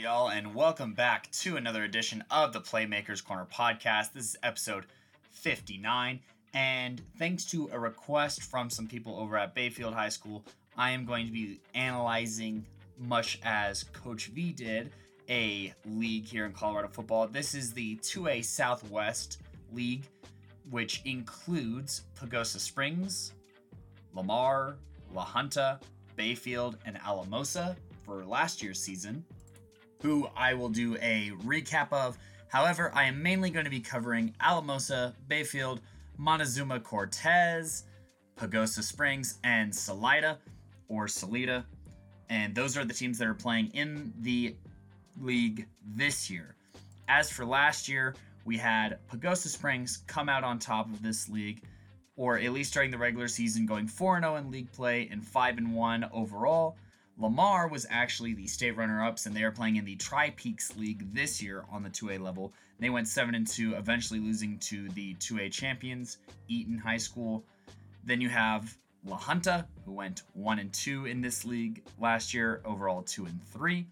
y'all, and welcome back to another edition of the Playmakers Corner podcast. This is episode 59, and thanks to a request from some people over at Bayfield High School, I am going to be analyzing, much as Coach V did, a league here in Colorado football. This is the 2A Southwest League, which includes Pagosa Springs, Lamar, La Junta, Bayfield, and Alamosa for last year's season, who I will do a recap of. However, I am mainly going to be covering Alamosa, Bayfield, Montezuma Cortez, Pagosa Springs, and Salida or Salida. And those are the teams that are playing in the league this year. As for last year, we had Pagosa Springs come out on top of this league, or at least during the regular season, going 4 0 in league play and 5 1 overall. Lamar was actually the state runner-ups, and they are playing in the Tri Peaks League this year on the 2A level. They went seven and two, eventually losing to the 2A champions, Eaton High School. Then you have La Junta, who went one and two in this league last year, overall two and three.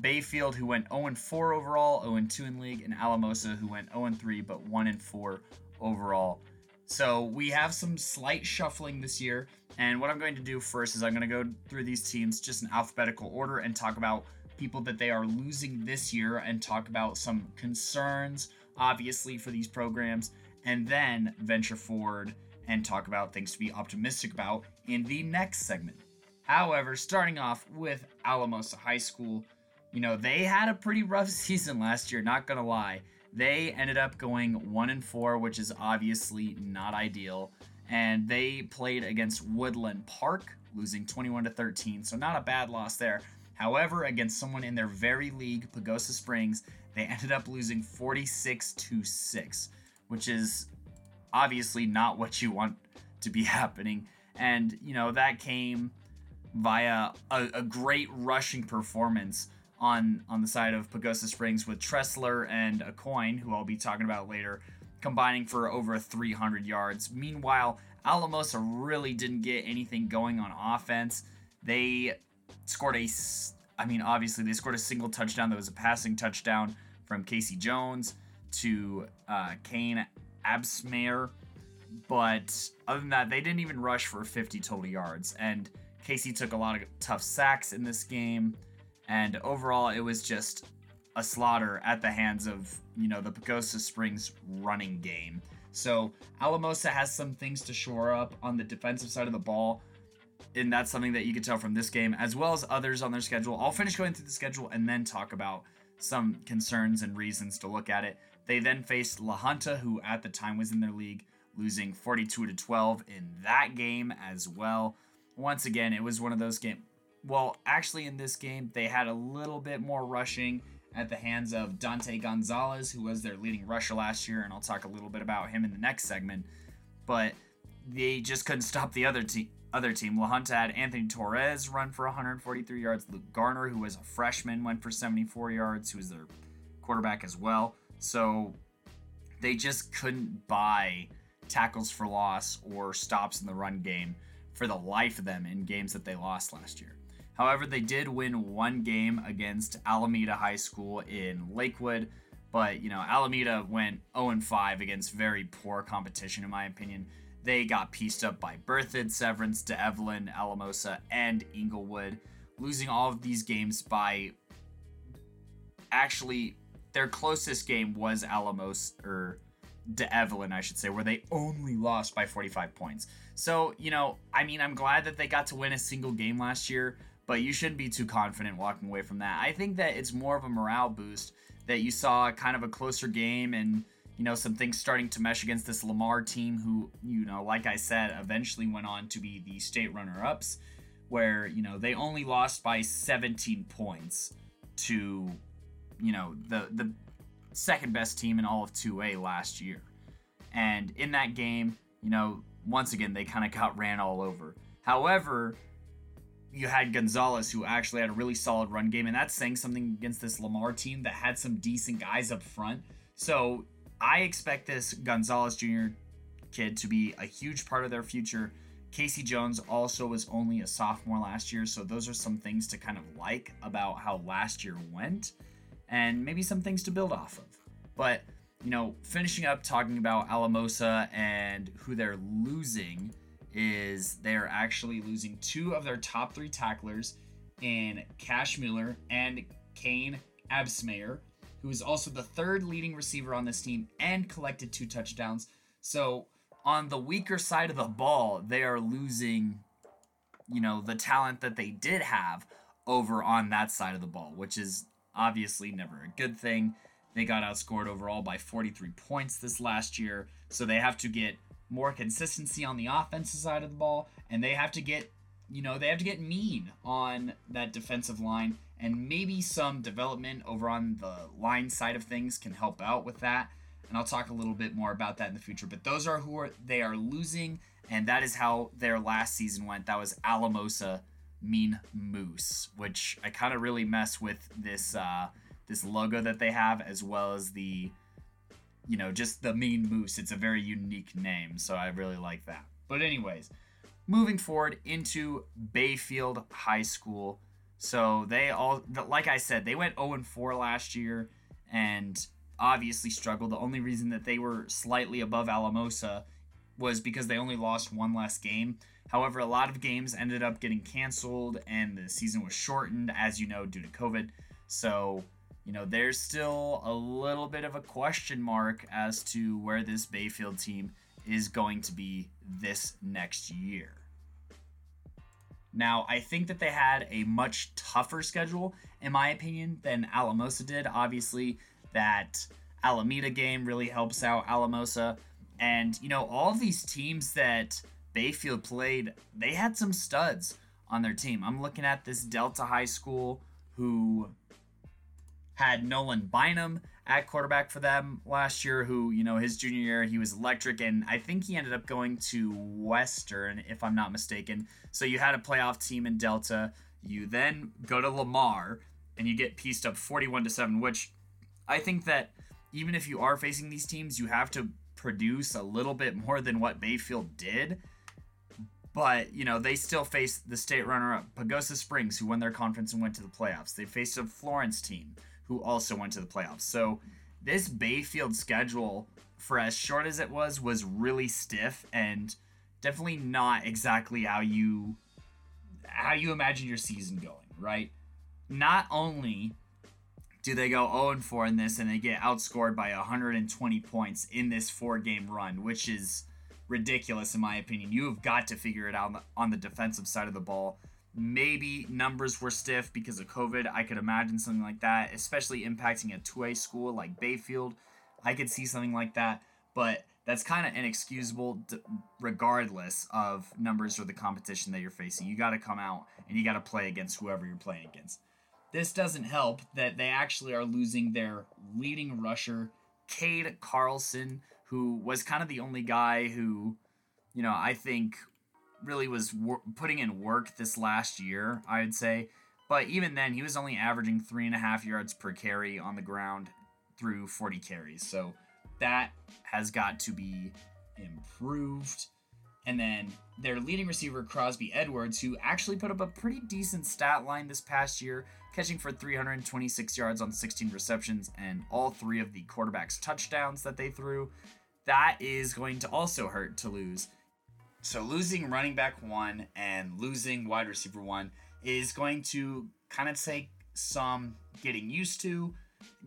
Bayfield, who went 0 and 4 overall, 0 and 2 in league, and Alamosa, who went 0 and 3 but 1 and 4 overall. So we have some slight shuffling this year. And what I'm going to do first is I'm going to go through these teams just in alphabetical order and talk about people that they are losing this year and talk about some concerns, obviously, for these programs, and then venture forward and talk about things to be optimistic about in the next segment. However, starting off with Alamosa High School, you know, they had a pretty rough season last year, not gonna lie. They ended up going 1 and 4, which is obviously not ideal and they played against Woodland Park, losing 21 to 13. So not a bad loss there. However, against someone in their very league, Pagosa Springs, they ended up losing 46 to 6, which is obviously not what you want to be happening. And, you know, that came via a, a great rushing performance on on the side of Pagosa Springs with Tressler and Acoin, who I'll be talking about later, combining for over 300 yards. Meanwhile, Alamosa really didn't get anything going on offense. They scored a, I mean, obviously they scored a single touchdown that was a passing touchdown from Casey Jones to uh, Kane Absmayer. But other than that, they didn't even rush for 50 total yards. And Casey took a lot of tough sacks in this game. And overall, it was just a slaughter at the hands of, you know, the Pagosa Springs running game. So Alamosa has some things to shore up on the defensive side of the ball. And that's something that you can tell from this game, as well as others on their schedule. I'll finish going through the schedule and then talk about some concerns and reasons to look at it. They then faced La Junta, who at the time was in their league, losing 42 to 12 in that game as well. Once again, it was one of those games. Well, actually, in this game, they had a little bit more rushing at the hands of Dante Gonzalez, who was their leading rusher last year, and I'll talk a little bit about him in the next segment. But they just couldn't stop the other team. Other team, had Anthony Torres run for 143 yards. Luke Garner, who was a freshman, went for 74 yards, who was their quarterback as well. So they just couldn't buy tackles for loss or stops in the run game for the life of them in games that they lost last year. However, they did win one game against Alameda High School in Lakewood, but you know, Alameda went 0 5 against very poor competition, in my opinion. They got pieced up by Berthoud, Severance, D'Evelyn, Alamosa, and Englewood, losing all of these games by actually their closest game was Alamos or D'Evelyn, I should say, where they only lost by 45 points. So, you know, I mean, I'm glad that they got to win a single game last year, but you shouldn't be too confident walking away from that. I think that it's more of a morale boost that you saw kind of a closer game and you know some things starting to mesh against this Lamar team who you know like I said eventually went on to be the state runner-ups where you know they only lost by 17 points to you know the the second best team in all of 2A last year. And in that game, you know, once again they kind of got ran all over. However, you had Gonzalez, who actually had a really solid run game, and that's saying something against this Lamar team that had some decent guys up front. So I expect this Gonzalez Jr. kid to be a huge part of their future Casey Jones also was only a sophomore last year, so those are some things to kind of like about how last year went and maybe some things to build off of. But, you know, finishing up talking about Alamosa and who they're losing is they're actually losing two of their top three tacklers in Cash Mueller and Kane Absmayer, who is also the third leading receiver on this team and collected two touchdowns. So on the weaker side of the ball, they are losing, you know, the talent that they did have over on that side of the ball, which is obviously never a good thing. They got outscored overall by 43 points this last year, so they have to get more consistency on the offensive side of the ball, and they have to get, you know, they have to get mean on that defensive line, and maybe some development over on the line side of things can help out with that. And I'll talk a little bit more about that in the future. But those are who are they are losing, and that is how their last season went. That was Alamosa Mean Moose, which I kind of really mess with this uh, this logo that they have, as well as the you know, just the mean moose. It's a very unique name, so I really like that. But, anyways, moving forward into Bayfield High School. So, they all, like I said, they went 0 4 last year and obviously struggled. The only reason that they were slightly above Alamosa was because they only lost one last game. However, a lot of games ended up getting canceled and the season was shortened, as you know, due to COVID. So, you know, there's still a little bit of a question mark as to where this Bayfield team is going to be this next year. Now, I think that they had a much tougher schedule, in my opinion, than Alamosa did. Obviously, that Alameda game really helps out Alamosa. And, you know, all these teams that Bayfield played, they had some studs on their team. I'm looking at this Delta High School who had Nolan Bynum at quarterback for them last year, who, you know, his junior year, he was electric, and I think he ended up going to Western, if I'm not mistaken. So you had a playoff team in Delta. You then go to Lamar, and you get pieced up 41 to 7, which I think that even if you are facing these teams, you have to produce a little bit more than what Bayfield did. But, you know, they still face the state runner up, Pagosa Springs, who won their conference and went to the playoffs. They faced a Florence team who also went to the playoffs. So this Bayfield schedule, for as short as it was, was really stiff and definitely not exactly how you how you imagine your season going, right? Not only do they go 0 and 4 in this and they get outscored by 120 points in this four game run, which is ridiculous in my opinion. You have got to figure it out on the, on the defensive side of the ball. Maybe numbers were stiff because of COVID. I could imagine something like that, especially impacting a 2A school like Bayfield. I could see something like that, but that's kind of inexcusable regardless of numbers or the competition that you're facing. You got to come out and you got to play against whoever you're playing against. This doesn't help that they actually are losing their leading rusher, Cade Carlson, who was kind of the only guy who, you know, I think really was wor- putting in work this last year, I'd say. But even then, he was only averaging three and a half yards per carry on the ground through 40 carries. So that has got to be improved. And then their leading receiver, Crosby Edwards, who actually put up a pretty decent stat line this past year, catching for 326 yards on 16 receptions and all three of the quarterback's touchdowns that they threw. That is going to also hurt to lose. So losing running back one and losing wide receiver one is going to kind of take some getting used to.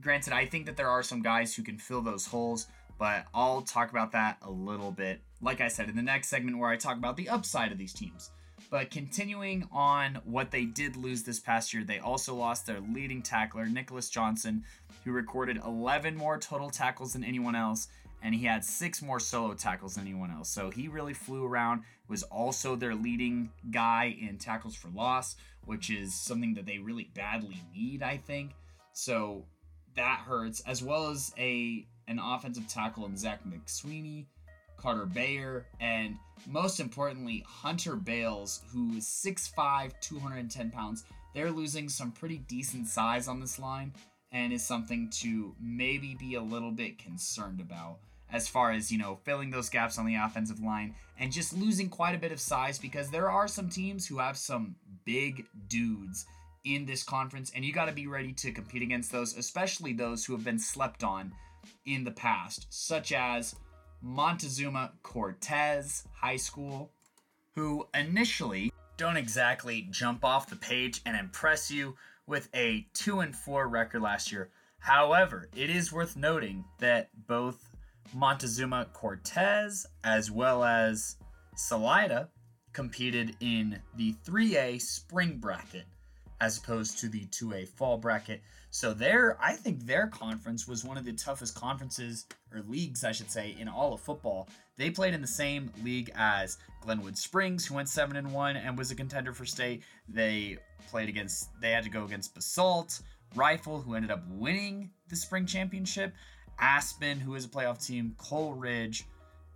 Granted, I think that there are some guys who can fill those holes, but I'll talk about that a little bit, like I said, in the next segment where I talk about the upside of these teams. But continuing on what they did lose this past year, they also lost their leading tackler, Nicholas Johnson, who recorded 11 more total tackles than anyone else and he had six more solo tackles than anyone else. So he really flew around. Was also their leading guy in tackles for loss, which is something that they really badly need, I think. So that hurts, as well as a an offensive tackle in Zach McSweeney, Carter Bayer, and most importantly, Hunter Bales, who is 6'5, 210 pounds. They're losing some pretty decent size on this line and is something to maybe be a little bit concerned about as far as, you know, filling those gaps on the offensive line and just losing quite a bit of size because there are some teams who have some big dudes in this conference and you got to be ready to compete against those, especially those who have been slept on in the past, such as Montezuma Cortez High School, who initially don't exactly jump off the page and impress you with a 2 and 4 record last year. However, it is worth noting that both Montezuma Cortez as well as Salida competed in the 3A spring bracket as opposed to the 2A fall bracket. So their I think their conference was one of the toughest conferences or leagues I should say in all of football. They played in the same league as Glenwood Springs who went 7 and 1 and was a contender for state. They played against they had to go against Basalt, Rifle who ended up winning the spring championship, Aspen who is a playoff team, Coal Ridge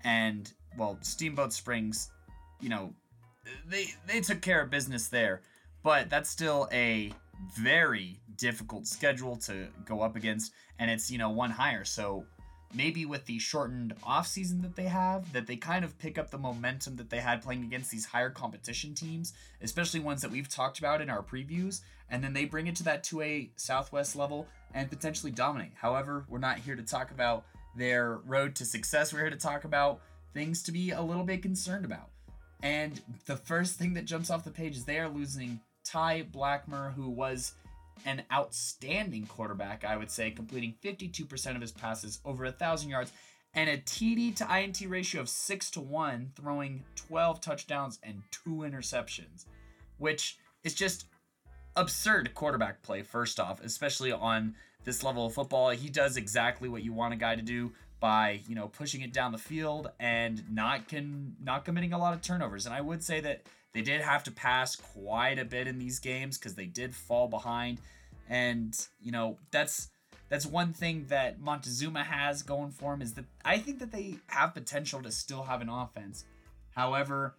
and well Steamboat Springs, you know, they they took care of business there. But that's still a very difficult schedule to go up against and it's you know one higher so maybe with the shortened offseason that they have that they kind of pick up the momentum that they had playing against these higher competition teams especially ones that we've talked about in our previews and then they bring it to that 2a southwest level and potentially dominate. However we're not here to talk about their road to success. We're here to talk about things to be a little bit concerned about. And the first thing that jumps off the page is they are losing Ty Blackmer, who was an outstanding quarterback, I would say, completing 52% of his passes, over a thousand yards, and a TD to INT ratio of six to one, throwing 12 touchdowns and two interceptions, which is just absurd quarterback play. First off, especially on this level of football, he does exactly what you want a guy to do by you know pushing it down the field and not can not committing a lot of turnovers. And I would say that they did have to pass quite a bit in these games because they did fall behind, and you know that's that's one thing that Montezuma has going for him is that I think that they have potential to still have an offense. However,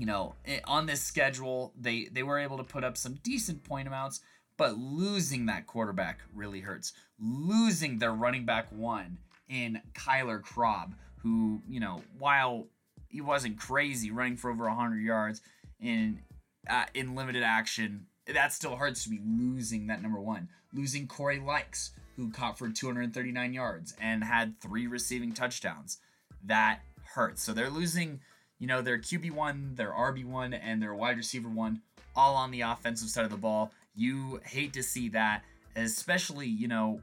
you know, on this schedule, they they were able to put up some decent point amounts, but losing that quarterback really hurts. Losing their running back one in Kyler Krob, who, you know, while he wasn't crazy running for over 100 yards in uh, in limited action. That still hurts to be losing that number one. Losing Corey Likes, who caught for 239 yards and had three receiving touchdowns. That hurts. So they're losing, you know, their QB1, their RB1, and their wide receiver one all on the offensive side of the ball. You hate to see that, especially, you know,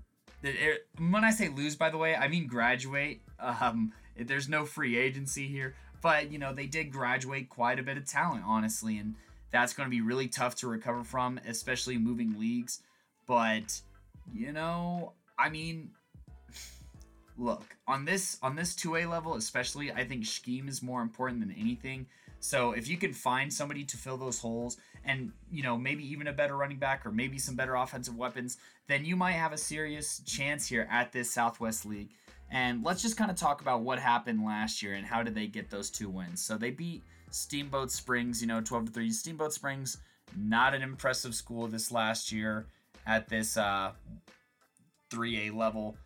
when I say lose, by the way, I mean graduate. Um, there's no free agency here. But, you know, they did graduate quite a bit of talent, honestly, and that's going to be really tough to recover from, especially moving leagues. But, you know, I mean, look, on this on this 2A level, especially, I think scheme is more important than anything. So if you can find somebody to fill those holes and, you know, maybe even a better running back or maybe some better offensive weapons, then you might have a serious chance here at this Southwest League. And let's just kind of talk about what happened last year and how did they get those two wins. So they beat Steamboat Springs, you know, 12 to 3. Steamboat Springs, not an impressive school this last year at this uh, 3A level.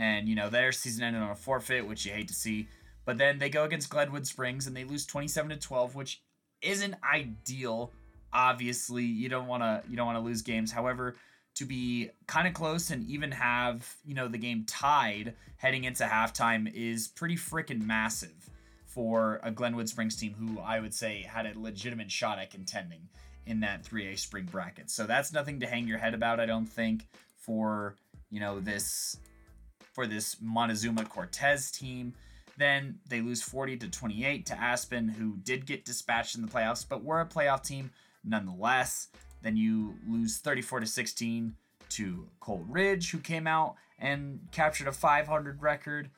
And, you know, their season ended on a forfeit, which you hate to see. But then they go against Glenwood Springs and they lose 27 to 12, which isn't ideal. Obviously, you don't want to you don't want to lose games. However, to be kind of close and even have, you know, the game tied heading into halftime is pretty freaking massive for a Glenwood Springs team who I would say had a legitimate shot at contending in that 3A spring bracket. So that's nothing to hang your head about, I don't think, for, you know, this for this Montezuma Cortez team. Then they lose 40 to 28 to Aspen, who did get dispatched in the playoffs, but were a playoff team nonetheless. Then you lose 34 to 16 to Coal Ridge, who came out and captured a 500 record.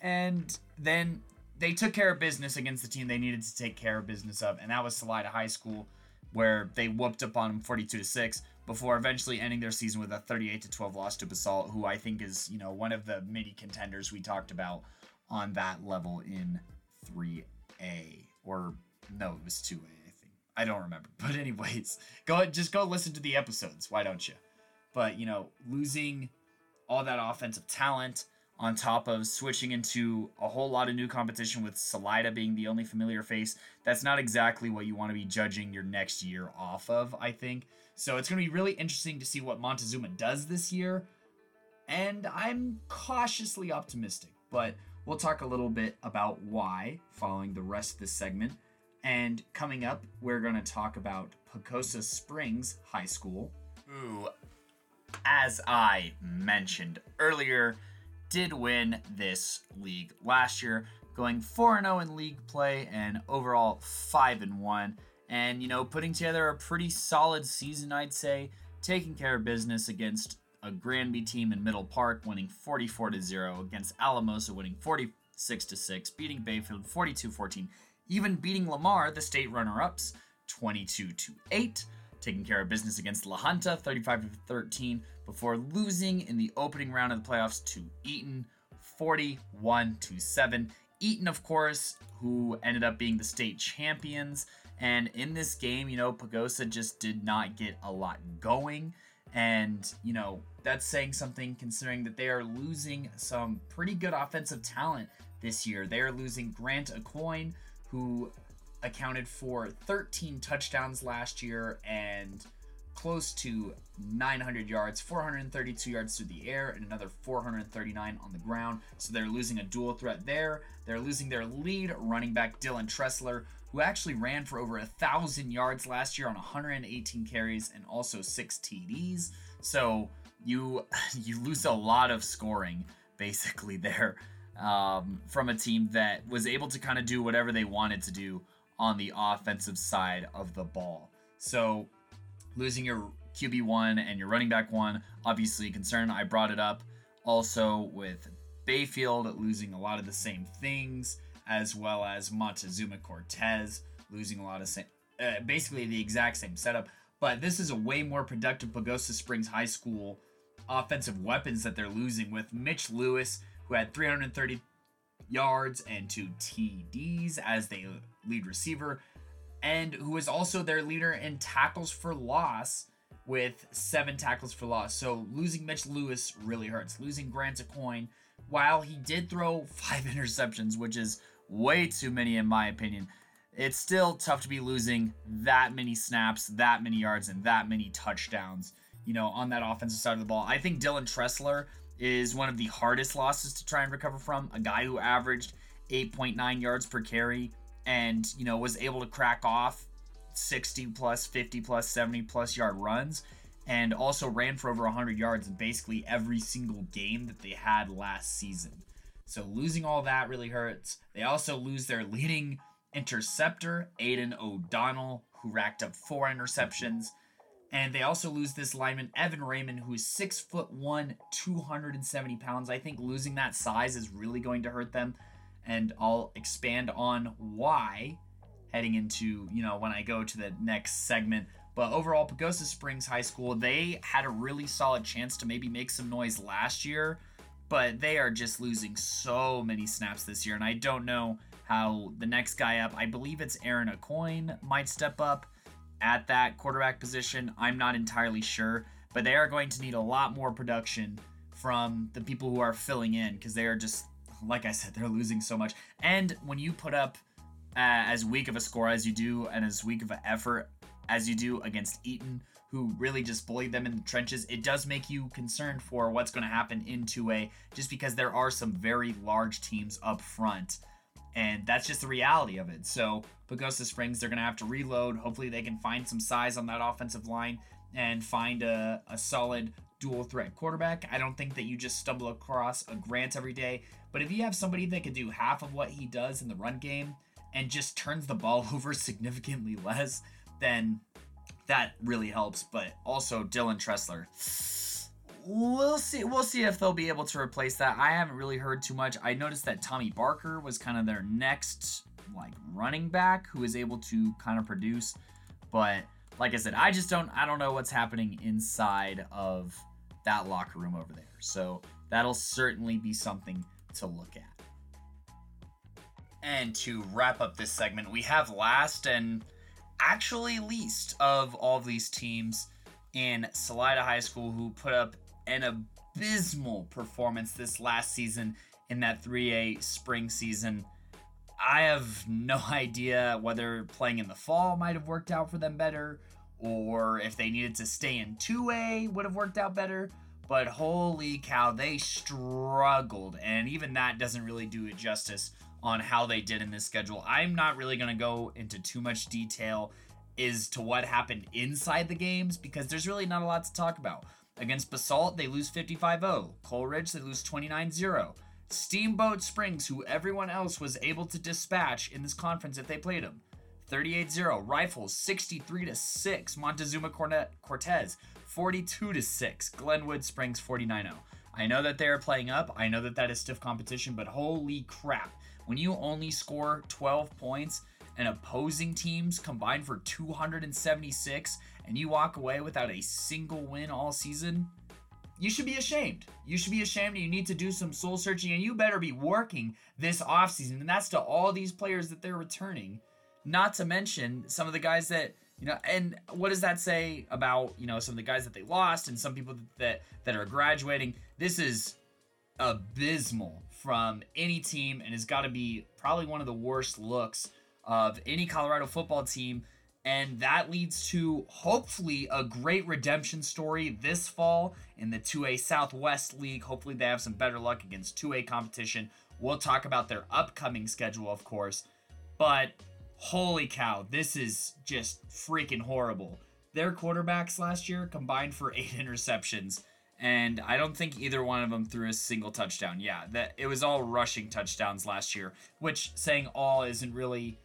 And then they took care of business against the team they needed to take care of business of, and that was Salida High School, where they whooped up on them 42 to 6 before eventually ending their season with a 38 to 12 loss to Basalt, who I think is, you know, one of the mini contenders we talked about on that level in 3A. Or no, it was 2A. I think. I don't remember. But anyways, go just go listen to the episodes. Why don't you? But you know, losing all that offensive talent on top of switching into a whole lot of new competition with Salida being the only familiar face. That's not exactly what you want to be judging your next year off of, I think. So it's going to be really interesting to see what Montezuma does this year. And I'm cautiously optimistic, but we'll talk a little bit about why following the rest of this segment. And coming up, we're going to talk about Pagosa Springs High School, who, as I mentioned earlier, did win this league last year, going 4 0 in league play and overall 5 1. And, you know, putting together a pretty solid season, I'd say, taking care of business against a Granby team in Middle Park, winning 44 to 0, against Alamosa, winning 46 to 6, beating Bayfield 42 14, even beating Lamar, the state runner ups, 22 to 8 taking care of business against La Junta 35 13 before losing in the opening round of the playoffs to Eaton 41 to 7. Eaton, of course, who ended up being the state champions. And in this game, you know, Pagosa just did not get a lot going. And, you know, that's saying something considering that they are losing some pretty good offensive talent this year. They are losing Grant Acoin, who accounted for 13 touchdowns last year and close to 900 yards, 432 yards through the air, and another 439 on the ground. So they're losing a dual threat there. They're losing their lead running back, Dylan Tressler, who actually ran for over a thousand yards last year on 118 carries and also six TDs. So you you lose a lot of scoring basically there um, from a team that was able to kind of do whatever they wanted to do on the offensive side of the ball. So losing your QB1 and your running back one, obviously concern. I brought it up also with Bayfield losing a lot of the same things, as well as Montezuma Cortez losing a lot of same, uh, basically the exact same setup. But this is a way more productive Pagosa Springs High School offensive weapons that they're losing with Mitch Lewis, who had 330 yards and two TDs as the lead receiver, and who is also their leader in tackles for loss with seven tackles for loss. So losing Mitch Lewis really hurts. Losing Grant Acoin, while he did throw five interceptions, which is way too many in my opinion, it's still tough to be losing that many snaps, that many yards, and that many touchdowns, you know, on that offensive side of the ball. I think Dylan Tressler is one of the hardest losses to try and recover from. A guy who averaged 8.9 yards per carry and, you know, was able to crack off 60 plus, 50 plus, 70 plus yard runs and also ran for over 100 yards in basically every single game that they had last season. So losing all that really hurts. They also lose their leading interceptor, Aiden O'Donnell, who racked up four interceptions. And they also lose this lineman, Evan Raymond, who is six foot one, 270 pounds. I think losing that size is really going to hurt them. And I'll expand on why heading into, you know, when I go to the next segment. But overall, Pagosa Springs High School, they had a really solid chance to maybe make some noise last year, but they are just losing so many snaps this year. And I don't know how the next guy up, I believe it's Aaron Acoin, might step up at that quarterback position. I'm not entirely sure, but they are going to need a lot more production from the people who are filling in because they are just, like I said, they're losing so much. And when you put up uh, as weak of a score as you do and as weak of an effort as you do against Eaton, who really just bullied them in the trenches, it does make you concerned for what's going to happen in 2A just because there are some very large teams up front and that's just the reality of it. So Pagosa Springs, they're gonna have to reload. Hopefully, they can find some size on that offensive line and find a, a solid dual threat quarterback. I don't think that you just stumble across a Grant every day, but if you have somebody that can do half of what he does in the run game and just turns the ball over significantly less, then that really helps. But also Dylan Tressler we'll see. We'll see if they'll be able to replace that. I haven't really heard too much. I noticed that Tommy Barker was kind of their next like running back who is able to kind of produce, but like I said, I just don't. I don't know what's happening inside of that locker room over there. So that'll certainly be something to look at. And to wrap up this segment, we have last and actually least of all of these teams in Salida High School who put up an abysmal performance this last season in that 3A spring season. I have no idea whether playing in the fall might have worked out for them better or if they needed to stay in 2A would have worked out better. But holy cow, they struggled. And even that doesn't really do it justice on how they did in this schedule. I'm not really going to go into too much detail as to what happened inside the games because there's really not a lot to talk about. Against Basalt, they lose 55 0. Coal Ridge, they lose 29 0. Steamboat Springs, who everyone else was able to dispatch in this conference if they played them. 38-0. Rifles 63 6. Montezuma Cortez 42 6. Glenwood Springs 49-0. I know that they are playing up. I know that that is stiff competition, but holy crap. When you only score 12 points and opposing teams combine for 276 and you walk away without a single win all season, you should be ashamed. You should be ashamed and you need to do some soul searching and you better be working this offseason. And that's to all these players that they're returning. Not to mention some of the guys that, you know, and what does that say about, you know, some of the guys that they lost and some people that that are graduating? This is abysmal from any team and has got to be probably one of the worst looks of any Colorado football team and that leads to hopefully a great redemption story this fall in the 2A Southwest League. Hopefully, they have some better luck against 2A competition. We'll talk about their upcoming schedule, of course. But holy cow, this is just freaking horrible. Their quarterbacks last year combined for eight interceptions, and I don't think either one of them threw a single touchdown. Yeah, that it was all rushing touchdowns last year, which saying all isn't really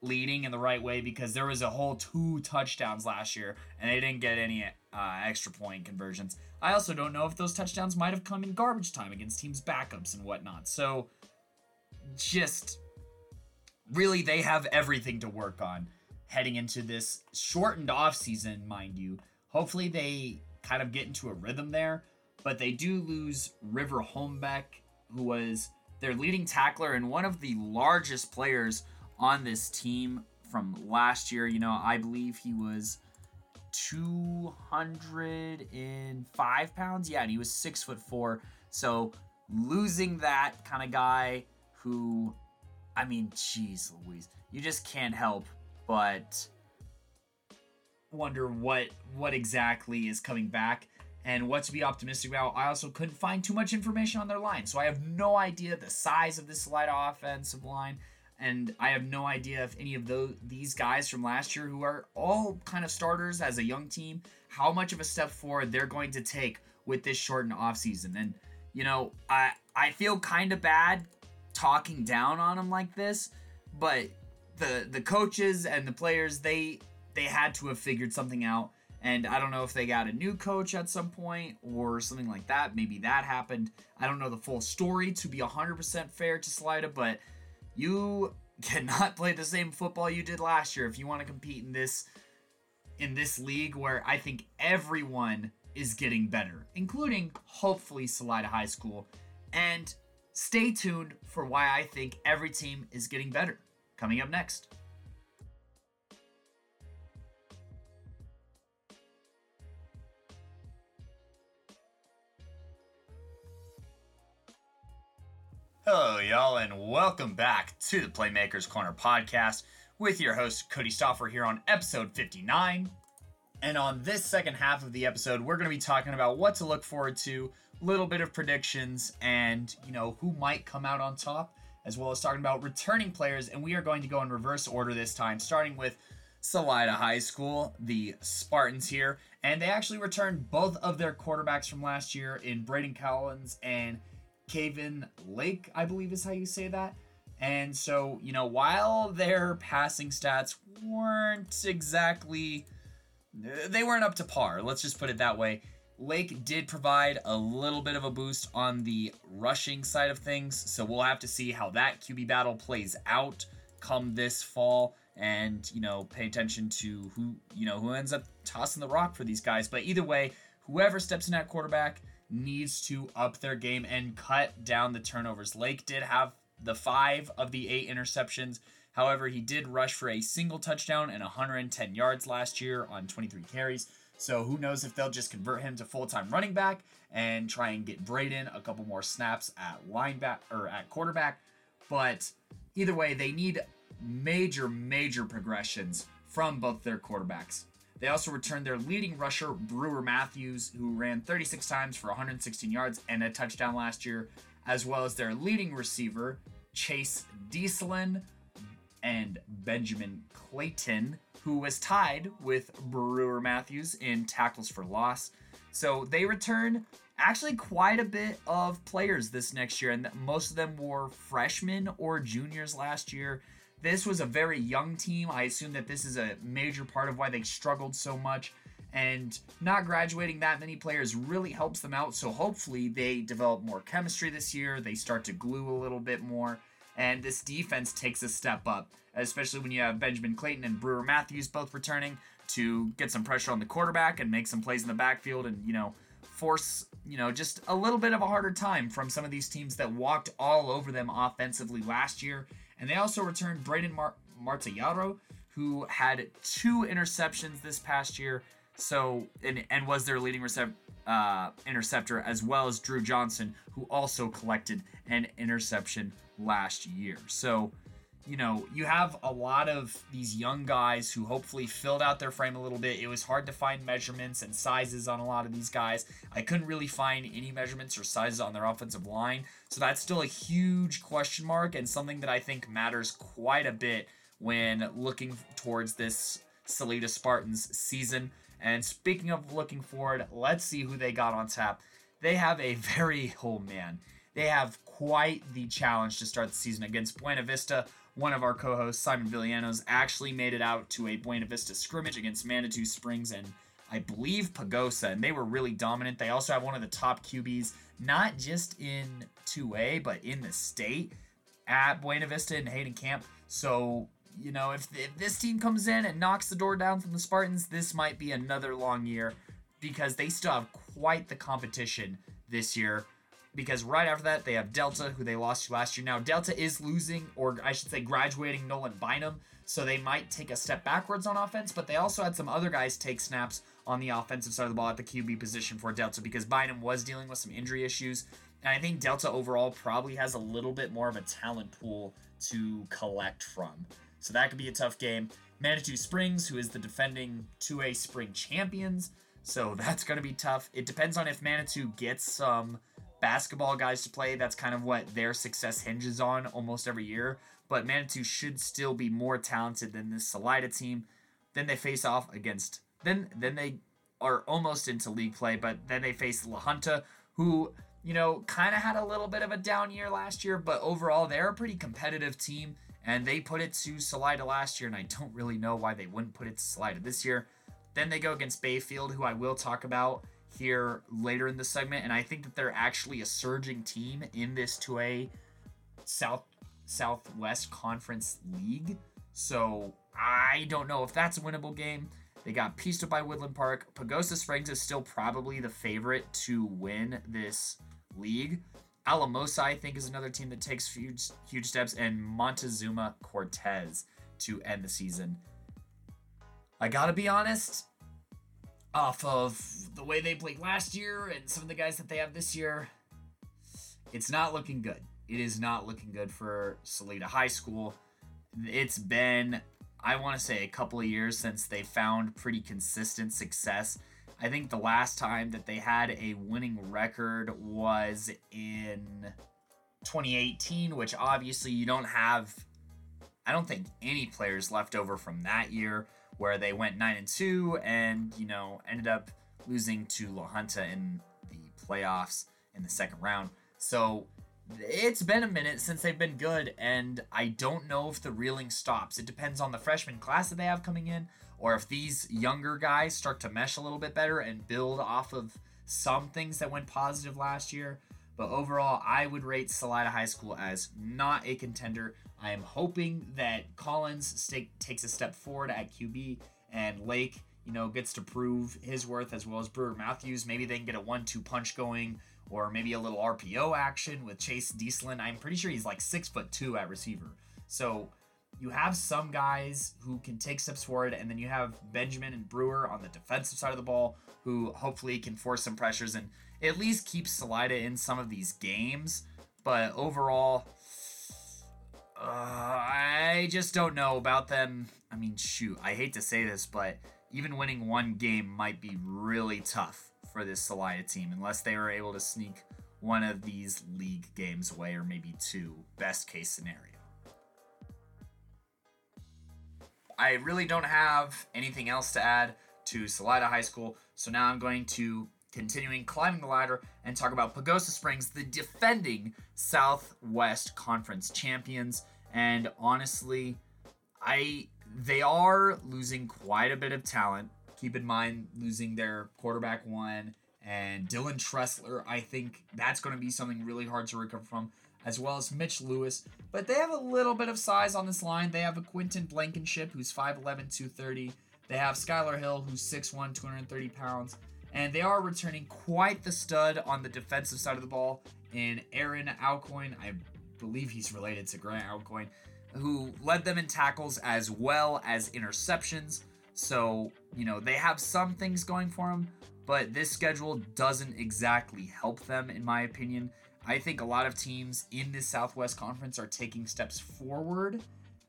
leading in the right way because there was a whole two touchdowns last year and they didn't get any uh, extra point conversions. I also don't know if those touchdowns might have come in garbage time against teams' backups and whatnot. So, just really, they have everything to work on heading into this shortened off season, mind you. Hopefully, they kind of get into a rhythm there, but they do lose River Holmbeck, who was their leading tackler and one of the largest players on this team from last year. You know, I believe he was 205 pounds. Yeah, and he was six foot four. So losing that kind of guy who, I mean, jeez Louise, you just can't help but wonder what what exactly is coming back and what to be optimistic about. I also couldn't find too much information on their line, so I have no idea the size of this Salida offensive line and I have no idea if any of those these guys from last year, who are all kind of starters as a young team, how much of a step forward they're going to take with this shortened offseason. And you know, I I feel kind of bad talking down on them like this, but the the coaches and the players they they had to have figured something out. And I don't know if they got a new coach at some point or something like that. Maybe that happened. I don't know the full story to be 100% fair to Salida, but you cannot play the same football you did last year if you want to compete in this in this league where I think everyone is getting better, including hopefully Salida High School. And stay tuned for why I think every team is getting better. Coming up next. Hello, y'all, and welcome back to the Playmakers Corner podcast with your host, Cody Stoffer, here on episode 59. And on this second half of the episode, we're going to be talking about what to look forward to, a little bit of predictions, and, you know, who might come out on top, as well as talking about returning players. And we are going to go in reverse order this time, starting with Salida High School, the Spartans here. And they actually returned both of their quarterbacks from last year in Braden Collins and Caven Lake, I believe is how you say that. And so, you know, while their passing stats weren't exactly they weren't up to par, let's just put it that way. Lake did provide a little bit of a boost on the rushing side of things, so we'll have to see how that QB battle plays out come this fall and, you know, pay attention to who, you know, who ends up tossing the rock for these guys. But either way, whoever steps in at quarterback, needs to up their game and cut down the turnovers. Lake did have the five of the eight interceptions. However, he did rush for a single touchdown and 110 yards last year on 23 carries. So who knows if they'll just convert him to full time running back and try and get Braden a couple more snaps at linebacker or at quarterback. But either way, they need major, major progressions from both their quarterbacks. They also returned their leading rusher, Brewer Matthews, who ran 36 times for 116 yards and a touchdown last year, as well as their leading receiver, Chase Dieselin, and Benjamin Clayton, who was tied with Brewer Matthews in tackles for loss. So they return actually quite a bit of players this next year, and most of them were freshmen or juniors last year. This was a very young team. I assume that this is a major part of why they struggled so much. And not graduating that many players really helps them out. So hopefully they develop more chemistry this year. They start to glue a little bit more. And this defense takes a step up, especially when you have Benjamin Clayton and Brewer Matthews both returning to get some pressure on the quarterback and make some plays in the backfield and, you know, force, you know, just a little bit of a harder time from some of these teams that walked all over them offensively last year. And they also returned Braden Mar- Martellaro, who had two interceptions this past year. So, and, and was their leading recep- uh, interceptor, as well as Drew Johnson, who also collected an interception last year. So, you know, you have a lot of these young guys who hopefully filled out their frame a little bit. It was hard to find measurements and sizes on a lot of these guys. I couldn't really find any measurements or sizes on their offensive line. So that's still a huge question mark and something that I think matters quite a bit when looking towards this Salida Spartans season. And speaking of looking forward, let's see who they got on tap. They have a very, oh man, they have quite the challenge to start the season against Buena Vista. One of our co hosts, Simon Villanos, actually made it out to a Buena Vista scrimmage against Manitou Springs and I believe Pagosa, and they were really dominant. They also have one of the top QBs, not just in 2A, but in the state at Buena Vista and Hayden Camp. So, you know, if, if this team comes in and knocks the door down from the Spartans, this might be another long year because they still have quite the competition this year because right after that they have Delta, who they lost to last year. Now Delta is losing, or I should say, graduating Nolan Bynum, so they might take a step backwards on offense. But they also had some other guys take snaps on the offensive side of the ball at the QB position for Delta because Bynum was dealing with some injury issues, and I think Delta overall probably has a little bit more of a talent pool to collect from. So that could be a tough game. Manitou Springs, who is the defending 2A spring champions, so that's going to be tough. It depends on if Manitou gets some basketball guys to play. That's kind of what their success hinges on almost every year. But Manitou should still be more talented than this Salida team. Then they face off against then then they are almost into league play, but then they face La Junta, who you know kind of had a little bit of a down year last year, but overall they're a pretty competitive team, and they put it to Salida last year, and I don't really know why they wouldn't put it to Salida this year. Then they go against Bayfield, who I will talk about here later in the segment, and I think that they're actually a surging team in this 2A South Southwest Conference League. So I don't know if that's a winnable game. They got pieced up by Woodland Park. Pagosa Springs is still probably the favorite to win this league. Alamosa, I think, is another team that takes huge, huge steps, and Montezuma Cortez to end the season. I gotta be honest, off of the way they played last year and some of the guys that they have this year, it's not looking good. It is not looking good for Salida High School. It's been, I want to say, a couple of years since they found pretty consistent success. I think the last time that they had a winning record was in 2018, which obviously you don't have, I don't think any players left over from that year where they went nine and two and you know ended up losing to La Junta in the playoffs in the second round. So it's been a minute since they've been good, and I don't know if the reeling stops. It depends on the freshman class that they have coming in, or if these younger guys start to mesh a little bit better and build off of some things that went positive last year. But overall, I would rate Salida High School as not a contender. I am hoping that Collins stake, takes a step forward at QB and Lake, you know, gets to prove his worth as well as Brewer Matthews. Maybe they can get a one-two punch going, or maybe a little RPO action with Chase Dieselin. I'm pretty sure he's like six foot two at receiver. So you have some guys who can take steps forward, and then you have Benjamin and Brewer on the defensive side of the ball who hopefully can force some pressures and at least keep Salida in some of these games. But overall, uh, I just don't know about them. I mean, shoot, I hate to say this, but even winning one game might be really tough for this Salida team unless they were able to sneak one of these league games away or maybe two, best case scenario. I really don't have anything else to add to Salida High School, so now I'm going to continuing climbing the ladder and talk about Pagosa Springs, the defending Southwest Conference champions. And honestly, I they are losing quite a bit of talent. Keep in mind losing their quarterback one and Dylan Tressler. I think that's going to be something really hard to recover from, as well as Mitch Lewis. But they have a little bit of size on this line. They have a Quinton Blankenship who's 5'11, 230. They have Skylar Hill who's 6'1, 230 pounds. And they are returning quite the stud on the defensive side of the ball in Aaron Alcoin. I believe he's related to Grant Alcoin, who led them in tackles as well as interceptions. So, you know, they have some things going for them, but this schedule doesn't exactly help them, in my opinion. I think a lot of teams in this Southwest Conference are taking steps forward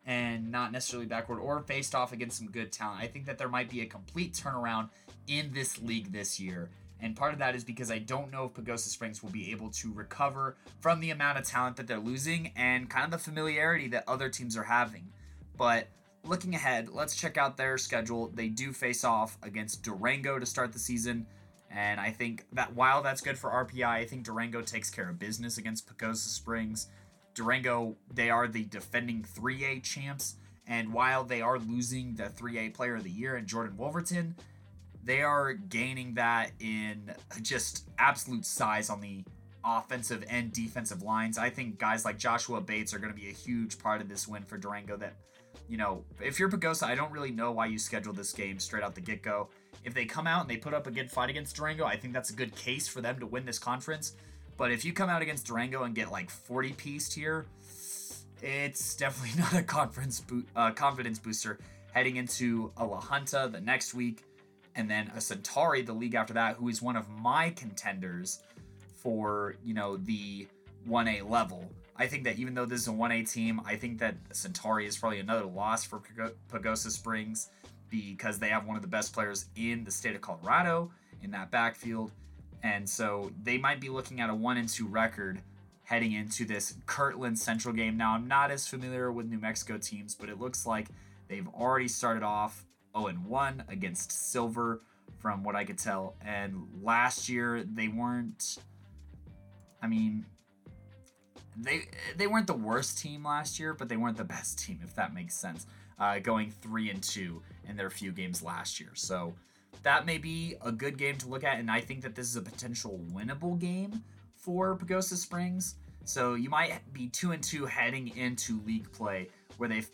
and not necessarily backward or faced off against some good talent. I think that there might be a complete turnaround in this league this year. And part of that is because I don't know if Pagosa Springs will be able to recover from the amount of talent that they're losing and kind of the familiarity that other teams are having. But looking ahead, let's check out their schedule. They do face off against Durango to start the season. And I think that while that's good for RPI, I think Durango takes care of business against Pagosa Springs. Durango, they are the defending 3A champs. And while they are losing the 3A player of the year in Jordan Wolverton, they are gaining that in just absolute size on the offensive and defensive lines. I think guys like Joshua Bates are going to be a huge part of this win for Durango. That, you know, if you're Pagosa, I don't really know why you scheduled this game straight out the get go. If they come out and they put up a good fight against Durango, I think that's a good case for them to win this conference. But if you come out against Durango and get like 40 pieced here, it's definitely not a conference bo- uh, confidence booster heading into a La Junta the next week and then a Centauri the league after that, who is one of my contenders for you know the 1A level. I think that even though this is a 1A team, I think that Centauri is probably another loss for Pagosa Springs because they have one of the best players in the state of Colorado in that backfield. And so they might be looking at a 1 and 2 record heading into this Kirtland Central game. Now, I'm not as familiar with New Mexico teams, but it looks like they've already started off 0 1 against Silver, from what I could tell. And last year they weren't. I mean, they they weren't the worst team last year, but they weren't the best team, if that makes sense. Uh, going three and two in their few games last year, so that may be a good game to look at. And I think that this is a potential winnable game for Pagosa Springs. So you might be two and two heading into league play, where they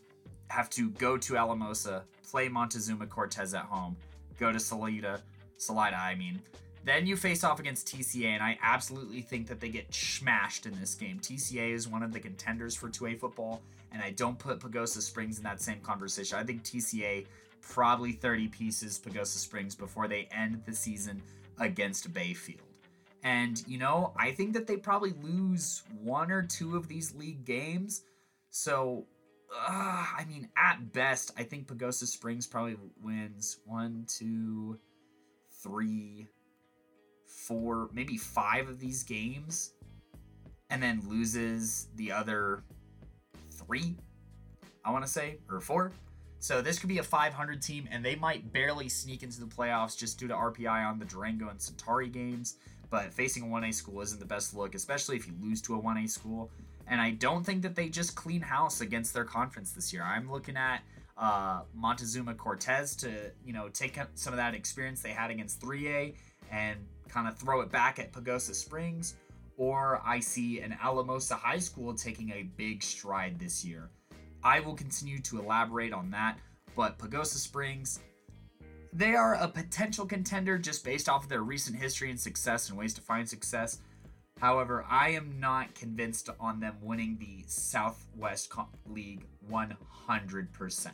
have to go to Alamosa, play Montezuma Cortez at home, go to Salida, Salida, I mean. Then you face off against TCA, and I absolutely think that they get smashed in this game. TCA is one of the contenders for 2A football, and I don't put Pagosa Springs in that same conversation. I think TCA probably 30 pieces Pagosa Springs before they end the season against Bayfield. And, you know, I think that they probably lose one or two of these league games. So uh, I mean, at best, I think Pagosa Springs probably wins one, two, three, four, maybe five of these games, and then loses the other three, I want to say, or four. So this could be a 500 team, and they might barely sneak into the playoffs just due to RPI on the Durango and Centauri games. But facing a 1A school isn't the best look, especially if you lose to a 1A school. And I don't think that they just clean house against their conference this year. I'm looking at uh, Montezuma Cortez to, you know, take some of that experience they had against 3A and kind of throw it back at Pagosa Springs. Or I see an Alamosa High School taking a big stride this year. I will continue to elaborate on that, but Pagosa Springs, they are a potential contender just based off of their recent history and success and ways to find success However, I am not convinced on them winning the Southwest League 100%.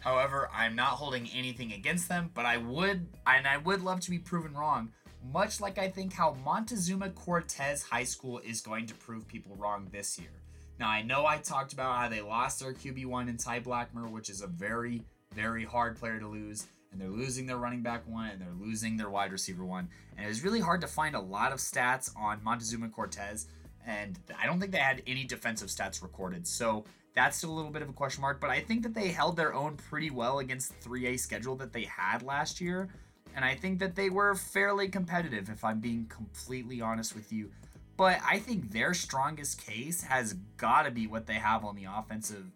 However, I'm not holding anything against them, but I would and I would love to be proven wrong, much like I think how Montezuma Cortez High School is going to prove people wrong this year. Now, I know I talked about how they lost their QB1 in Ty Blackmer, which is a very, very hard player to lose, and they're losing their running back one and they're losing their wide receiver one. And it was really hard to find a lot of stats on Montezuma Cortez, and I don't think they had any defensive stats recorded. So that's still a little bit of a question mark, but I think that they held their own pretty well against the 3A schedule that they had last year. And I think that they were fairly competitive, if I'm being completely honest with you. But I think their strongest case has got to be what they have on the offensive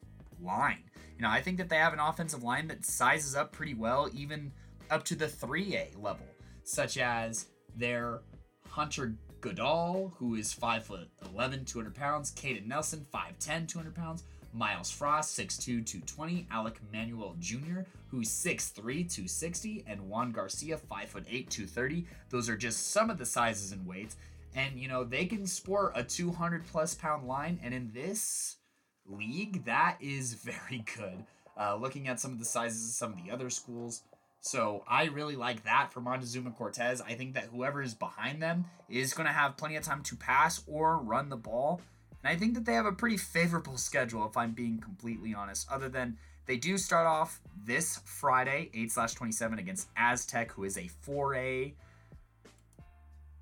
line. You know, I think that they have an offensive line that sizes up pretty well, even up to the 3A level, such as their Hunter Goodall, who is 5 foot 11, 200 pounds, Caden Nelson, 5'10, 200 pounds, Miles Frost, 6'2, 220, Alec Manuel Jr., who's 6'3, 260, and Juan Garcia, 5'8, 230. Those are just some of the sizes and weights. And, you know, they can sport a 200 plus pound line. And in this league, that is very good. Uh, looking at some of the sizes of some of the other schools. So I really like that for Montezuma Cortez. I think that whoever is behind them is going to have plenty of time to pass or run the ball. And I think that they have a pretty favorable schedule, if I'm being completely honest, other than they do start off this Friday, 8 slash 27, against Aztec, who is a 4A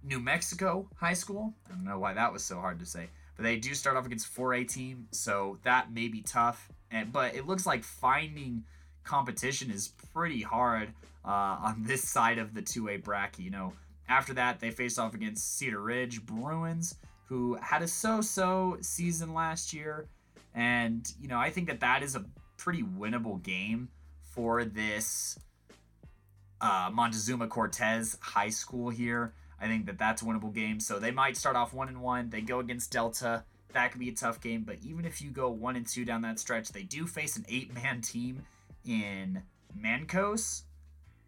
New Mexico high school. I don't know why that was so hard to say. They do start off against 4A team, so that may be tough. And but it looks like finding competition is pretty hard uh, on this side of the 2A bracket. You know, after that they face off against Cedar Ridge Bruins, who had a so-so season last year, and you know I think that that is a pretty winnable game for this uh, Montezuma Cortez High School here. I think that that's a winnable game. So they might start off one and one. They go against Delta. That could be a tough game. But even if you go one and two down that stretch, they do face an eight-man team in Mancos.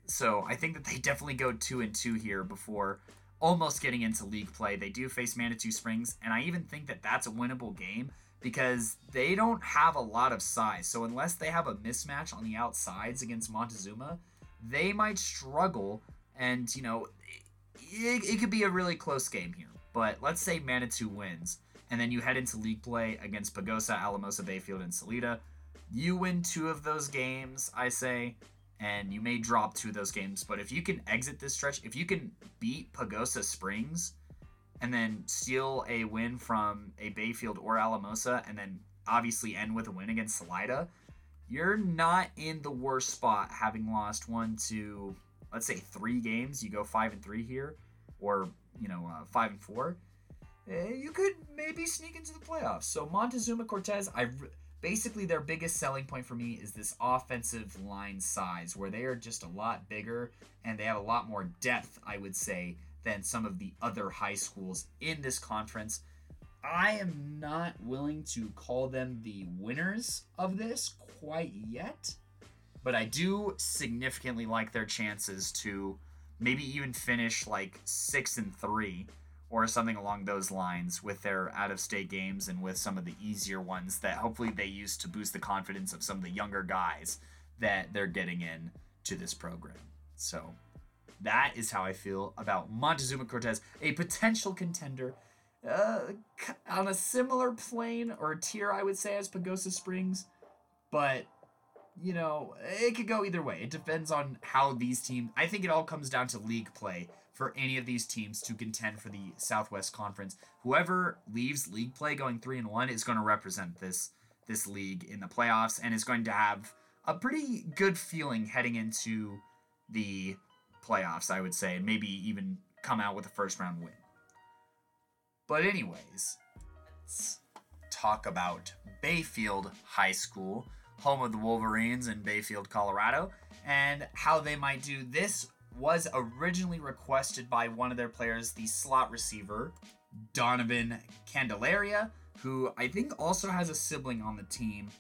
So I think that they definitely go two and two here before almost getting into league play. They do face Manitou Springs, and I even think that that's a winnable game because they don't have a lot of size. So unless they have a mismatch on the outsides against Montezuma, they might struggle. And you know, it, it could be a really close game here. But let's say Manitou wins, and then you head into league play against Pagosa, Alamosa, Bayfield, and Salida. You win two of those games, I say, and you may drop two of those games. But if you can exit this stretch, if you can beat Pagosa Springs and then steal a win from a Bayfield or Alamosa, and then obviously end with a win against Salida, you're not in the worst spot having lost one to, let's say, three games. You go five and three here, or you know, uh, five and four. Eh, you could maybe sneak into the playoffs. So Montezuma Cortez, I basically their biggest selling point for me is this offensive line size where they are just a lot bigger and they have a lot more depth i would say than some of the other high schools in this conference i am not willing to call them the winners of this quite yet but i do significantly like their chances to maybe even finish like six and three or something along those lines with their out of state games and with some of the easier ones that hopefully they use to boost the confidence of some of the younger guys that they're getting in to this program. So that is how I feel about Montezuma Cortez, a potential contender uh, on a similar plane or tier, I would say, as Pagosa Springs. But, you know, it could go either way. It depends on how these teams. I think it all comes down to league play for any of these teams to contend for the Southwest Conference. Whoever leaves league play going 3 and 1 is going to represent this this league in the playoffs and is going to have a pretty good feeling heading into the playoffs, I would say, and maybe even come out with a first round win. But anyways, let's talk about Bayfield High School, home of the Wolverines in Bayfield, Colorado, and how they might do this was originally requested by one of their players, the slot receiver, Donovan Candelaria, who I think also has a sibling on the team.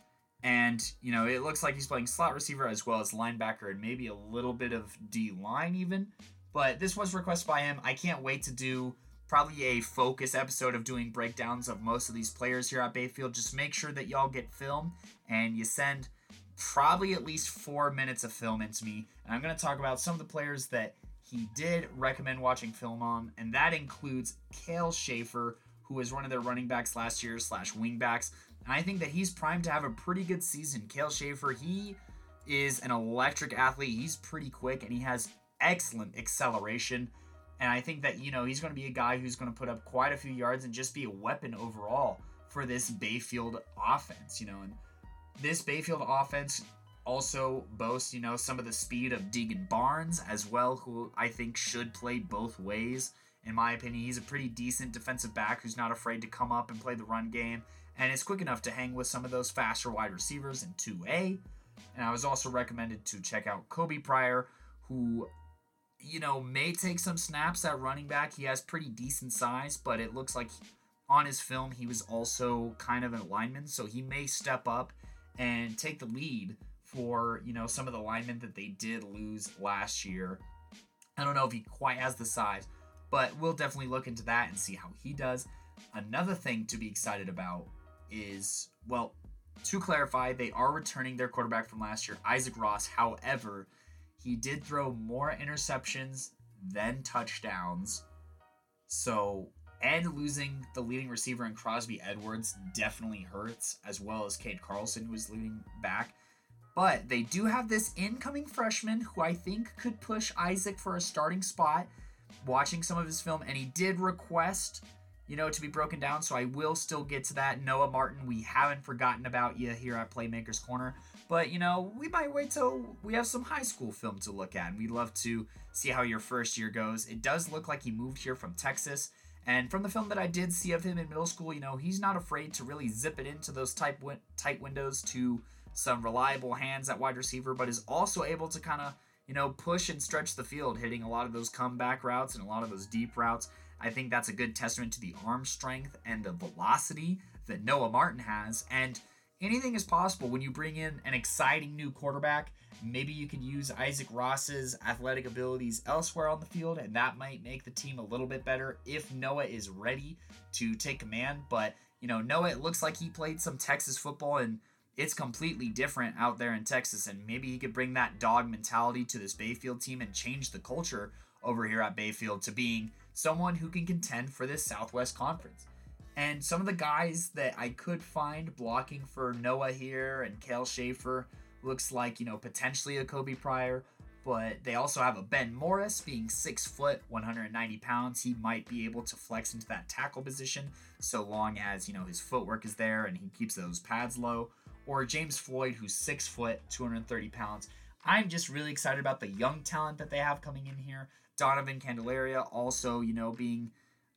And, you know, it looks like he's playing slot receiver as well as linebacker and maybe a little bit of D line even. But this was requested by him. I can't wait to do probably a focus episode of doing breakdowns of most of these players here at Bayfield. Just make sure that y'all get film and you send probably at least four minutes of film into me. And I'm going to talk about some of the players that he did recommend watching film on, and that includes Kale Schaefer, who was one of their running backs last year slash wingbacks. And I think that he's primed to have a pretty good season. Kale Schaefer, he is an electric athlete. He's pretty quick and he has excellent acceleration. And I think that, you know, he's going to be a guy who's going to put up quite a few yards and just be a weapon overall for this Bayfield offense, you know. And this Bayfield offense also boasts, you know, some of the speed of Deegan Barnes as well, who I think should play both ways. In my opinion, he's a pretty decent defensive back who's not afraid to come up and play the run game and is quick enough to hang with some of those faster wide receivers in 2A. And I was also recommended to check out Kobe Pryor, who, you know, may take some snaps at running back. He has pretty decent size, but it looks like on his film he was also kind of an lineman, so he may step up and take the lead for, you know, some of the linemen that they did lose last year. I don't know if he quite has the size, but we'll definitely look into that and see how he does. Another thing to be excited about is, well, to clarify, they are returning their quarterback from last year, Isaac Ross. However, he did throw more interceptions than touchdowns. So, and losing the leading receiver in Crosby Edwards definitely hurts, as well as Cade Carlson, who is leading back. But they do have this incoming freshman who I think could push Isaac for a starting spot. Watching some of his film, and he did request you know, to be broken down. So I will still get to that. Noah Martin, we haven't forgotten about you here at Playmakers Corner. But, you know, we might wait till we have some high school film to look at. And we'd love to see how your first year goes. It does look like he moved here from Texas. And from the film that I did see of him in middle school, you know, he's not afraid to really zip it into those tight, win- tight windows to some reliable hands at wide receiver, but is also able to kind of, you know, push and stretch the field, hitting a lot of those comeback routes and a lot of those deep routes. I think that's a good testament to the arm strength and the velocity that Noah Martin has. And anything is possible when you bring in an exciting new quarterback. Maybe you can use Isaac Ross's athletic abilities elsewhere on the field, and that might make the team a little bit better if Noah is ready to take command. But, you know, Noah, it looks like he played some Texas football and it's completely different out there in Texas. And maybe he could bring that dog mentality to this Bayfield team and change the culture over here at Bayfield to being someone who can contend for this Southwest Conference. And some of the guys that I could find blocking for Noah here and Kale Schaefer looks like, you know, potentially a Kobe Pryor, but they also have a Ben Morris being six foot, 190 pounds. He might be able to flex into that tackle position so long as, you know, his footwork is there and he keeps those pads low. Or James Floyd, who's six foot, 230 pounds. I'm just really excited about the young talent that they have coming in here. Donovan Candelaria also, you know, being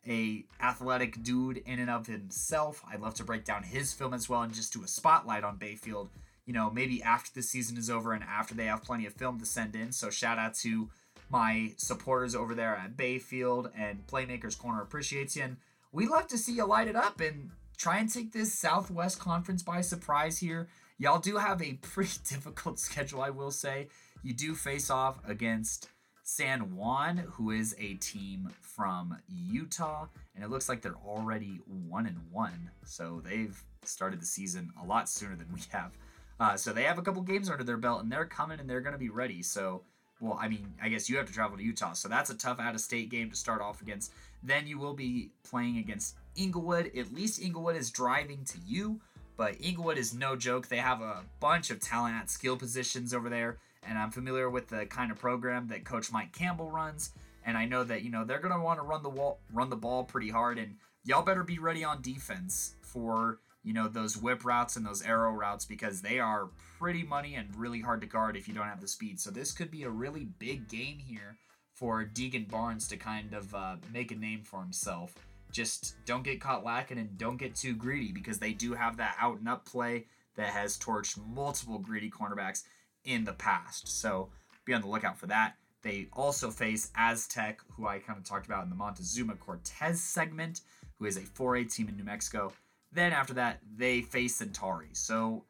a athletic dude in and of himself. I'd love to break down his film as well and just do a spotlight on Bayfield. You know, maybe after the season is over and after they have plenty of film to send in. So shout out to my supporters over there at Bayfield and Playmakers Corner appreciates you. And we love to see you light it up and try and take this Southwest Conference by surprise here. Y'all do have a pretty difficult schedule, I will say. You do face off against San Juan, who is a team from Utah, and it looks like they're already one and one. So they've started the season a lot sooner than we have. Uh, so they have a couple games under their belt, and they're coming and they're going to be ready. So, well, I mean, I guess you have to travel to Utah, so that's a tough out-of-state game to start off against. Then you will be playing against Englewood. At least Englewood is driving to you, but Englewood is no joke. They have a bunch of talent at skill positions over there and I'm familiar with the kind of program that Coach Mike Campbell runs. And I know that you know they're gonna want to run the wall, run the ball pretty hard, and y'all better be ready on defense for you know those whip routes and those arrow routes because they are pretty money and really hard to guard if you don't have the speed. So this could be a really big game here for Deegan Barnes to kind of uh, make a name for himself. Just don't get caught lacking and don't get too greedy because they do have that out and up play that has torched multiple greedy cornerbacks in the past. So be on the lookout for that. They also face Aztec, who I kind of talked about in the Montezuma Cortez segment, who is a 4A team in New Mexico. Then after that, they face Centauri. So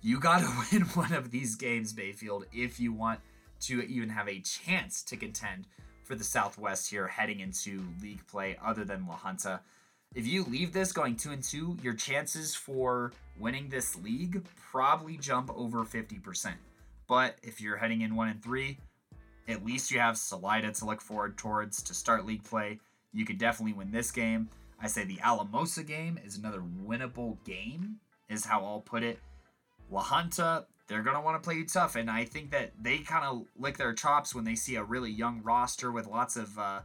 you got to win one of these games, Bayfield, if you want to even have a chance to contend for the Southwest here heading into league play other than La Junta. If you leave this going 2 and 2, your chances for winning this league probably jump over 50%. But if you're heading in 1 and 3, at least you have Salida to look forward towards to start league play. You could definitely win this game. I say the Alamosa game is another winnable game, is how I'll put it. La Junta, they're going to want to play you tough. And I think that they kind of lick their chops when they see a really young roster with lots of uh,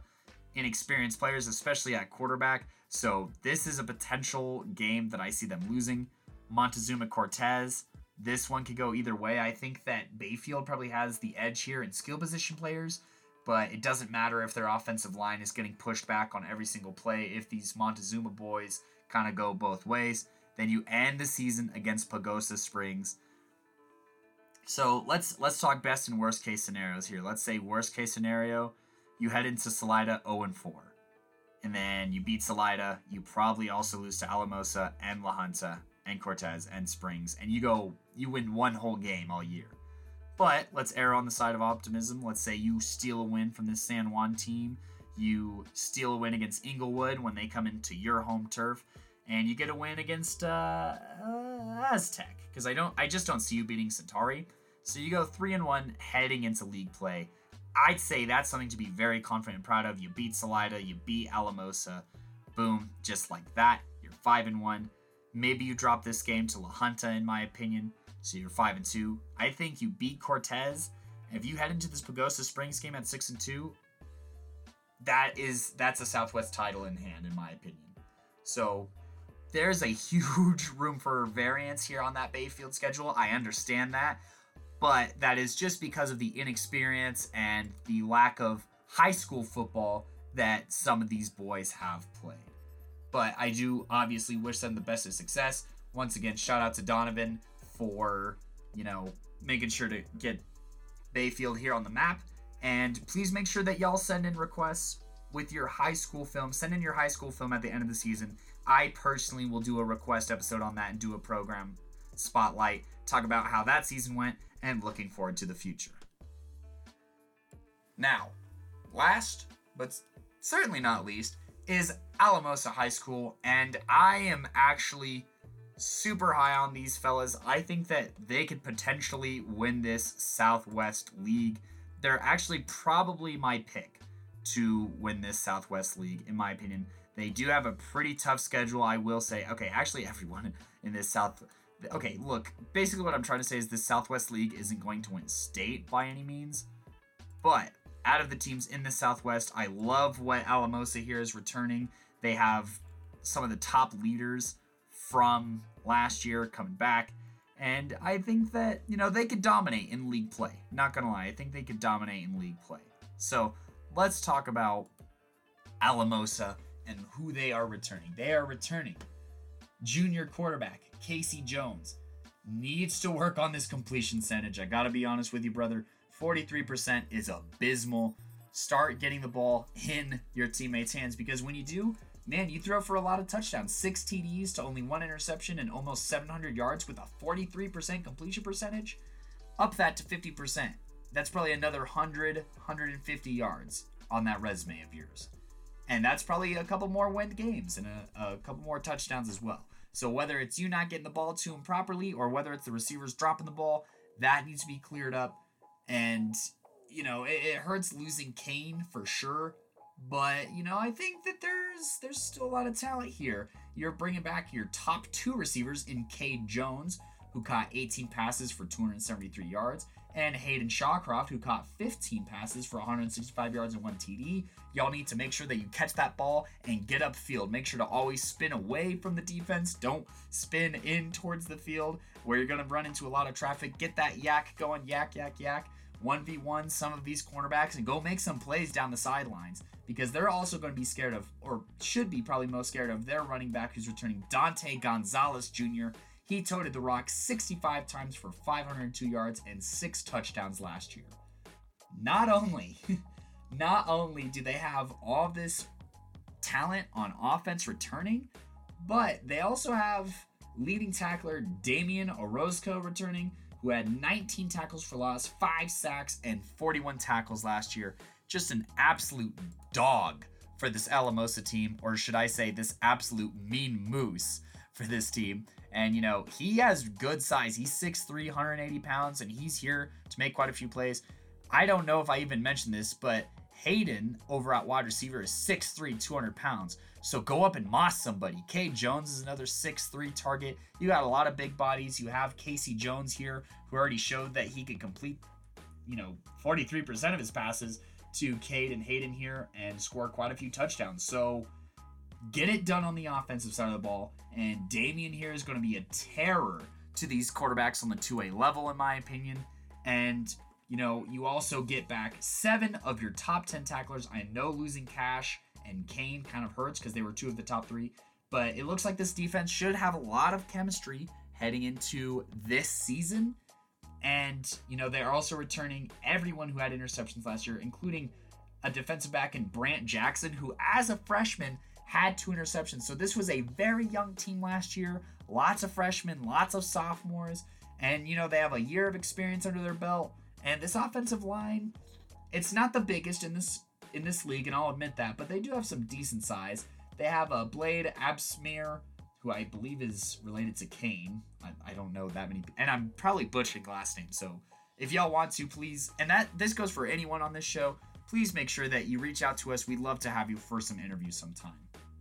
inexperienced players, especially at quarterback. So this is a potential game that I see them losing. Montezuma Cortez, this one could go either way. I think that Bayfield probably has the edge here in skill position players, but it doesn't matter if their offensive line is getting pushed back on every single play. If these Montezuma boys kind of go both ways, then you end the season against Pagosa Springs so let's let's talk best and worst case scenarios here. Let's say worst case scenario, you head into Salida 0 and 4. And then you beat Salida, you probably also lose to Alamosa and La Junta and Cortez and Springs, and you go you win one whole game all year. But let's err on the side of optimism. Let's say you steal a win from this San Juan team. You steal a win against Englewood when they come into your home turf, and you get a win against uh, uh, Aztec. Because I don't, I just don't see you beating Centauri. So you go three and one heading into league play. I'd say that's something to be very confident and proud of. You beat Salida, you beat Alamosa, boom, just like that. You're five and one. Maybe you drop this game to La Junta, in my opinion. So you're five and two. I think you beat Cortez. If you head into this Pagosa Springs game at six and two, that is that's a Southwest title in hand, in my opinion. So there's a huge room for variance here on that Bayfield schedule. I understand that but that is just because of the inexperience and the lack of high school football that some of these boys have played. But I do obviously wish them the best of success. Once again, shout out to Donovan for, you know, making sure to get Bayfield here on the map. And please make sure that y'all send in requests with your high school film. Send in your high school film at the end of the season. I personally will do a request episode on that and do a program spotlight, talk about how that season went, and looking forward to the future. Now, last, but certainly not least, is Alamosa High School, and I am actually super high on these fellas. I think that they could potentially win this Southwest League. They're actually probably my pick to win this Southwest League, in my opinion. They do have a pretty tough schedule, I will say. Okay, actually, everyone in this South okay, look, basically what I'm trying to say is the Southwest League isn't going to win state by any means, but out of the teams in the Southwest, I love what Alamosa here is returning. They have some of the top leaders from last year coming back. And I think that, you know, they could dominate in league play. Not gonna lie, I think they could dominate in league play. So let's talk about Alamosa and who they are returning. They are returning junior quarterback Casey Jones needs to work on this completion percentage. I got to be honest with you, brother. 43% is abysmal. Start getting the ball in your teammates' hands because when you do, man, you throw for a lot of touchdowns. Six TDs to only one interception and almost 700 yards with a 43% completion percentage. Up that to 50%. That's probably another 100, 150 yards on that resume of yours. And that's probably a couple more win games and a, a couple more touchdowns as well. So whether it's you not getting the ball to him properly or whether it's the receivers dropping the ball, that needs to be cleared up. And you know, it, it hurts losing Kane for sure. But you know, I think that there's there's still a lot of talent here. You're bringing back your top two receivers in Cade Jones, who caught 18 passes for 273 yards, and Hayden Shawcroft, who caught 15 passes for 165 yards and one TD. Y'all need to make sure that you catch that ball and get upfield. Make sure to always spin away from the defense. Don't spin in towards the field where you're going to run into a lot of traffic. Get that yak going, yak, yak, yak. 1v1 some of these cornerbacks and go make some plays down the sidelines because they're also going to be scared of, or should be probably most scared of, their running back who's returning Dante Gonzalez Jr. He toted the rock 65 times for 502 yards and six touchdowns last year. Not only, not only do they have all this talent on offense returning, but they also have leading tackler Damian Orozco returning, who had 19 tackles for loss, 5 sacks, and 41 tackles last year. just an absolute dog for this Alamosa team, or should I say, this absolute mean moose for this team. And, you know, he has good size. He's 6'3, 180 pounds, and he's here to make quite a few plays. I don't know if I even mentioned this, but Hayden over at wide receiver is 6'3, 200 pounds. So go up and moss somebody. Kay Jones is another 6'3 target. You got a lot of big bodies. You have Casey Jones here, who already showed that he could complete, you know, 43% of his passes to Cade and Hayden here and score quite a few touchdowns. So get it done on the offensive side of the ball. And Damien here is going to be a terror to these quarterbacks on the 2A level, in my opinion. And, you know, you also get back seven of your top 10 tacklers. I know losing Cash and Kane kind of hurts because they were two of the top three. But it looks like this defense should have a lot of chemistry heading into this season. And, you know, they're also returning everyone who had interceptions last year, including a defensive back in Brant Jackson, who, as a freshman, had two interceptions. So this was a very young team last year. Lots of freshmen, lots of sophomores. And, you know, they have a year of experience under their belt. And this offensive line, it's not the biggest in this in this league, and I'll admit that, but they do have some decent size. They have a Blade Absmere, who I believe is related to Kane. I, I don't know that many, and I'm probably butchering last name. So if y'all want to, please, and that this goes for anyone on this show, please make sure that you reach out to us. We'd love to have you for some interviews sometime.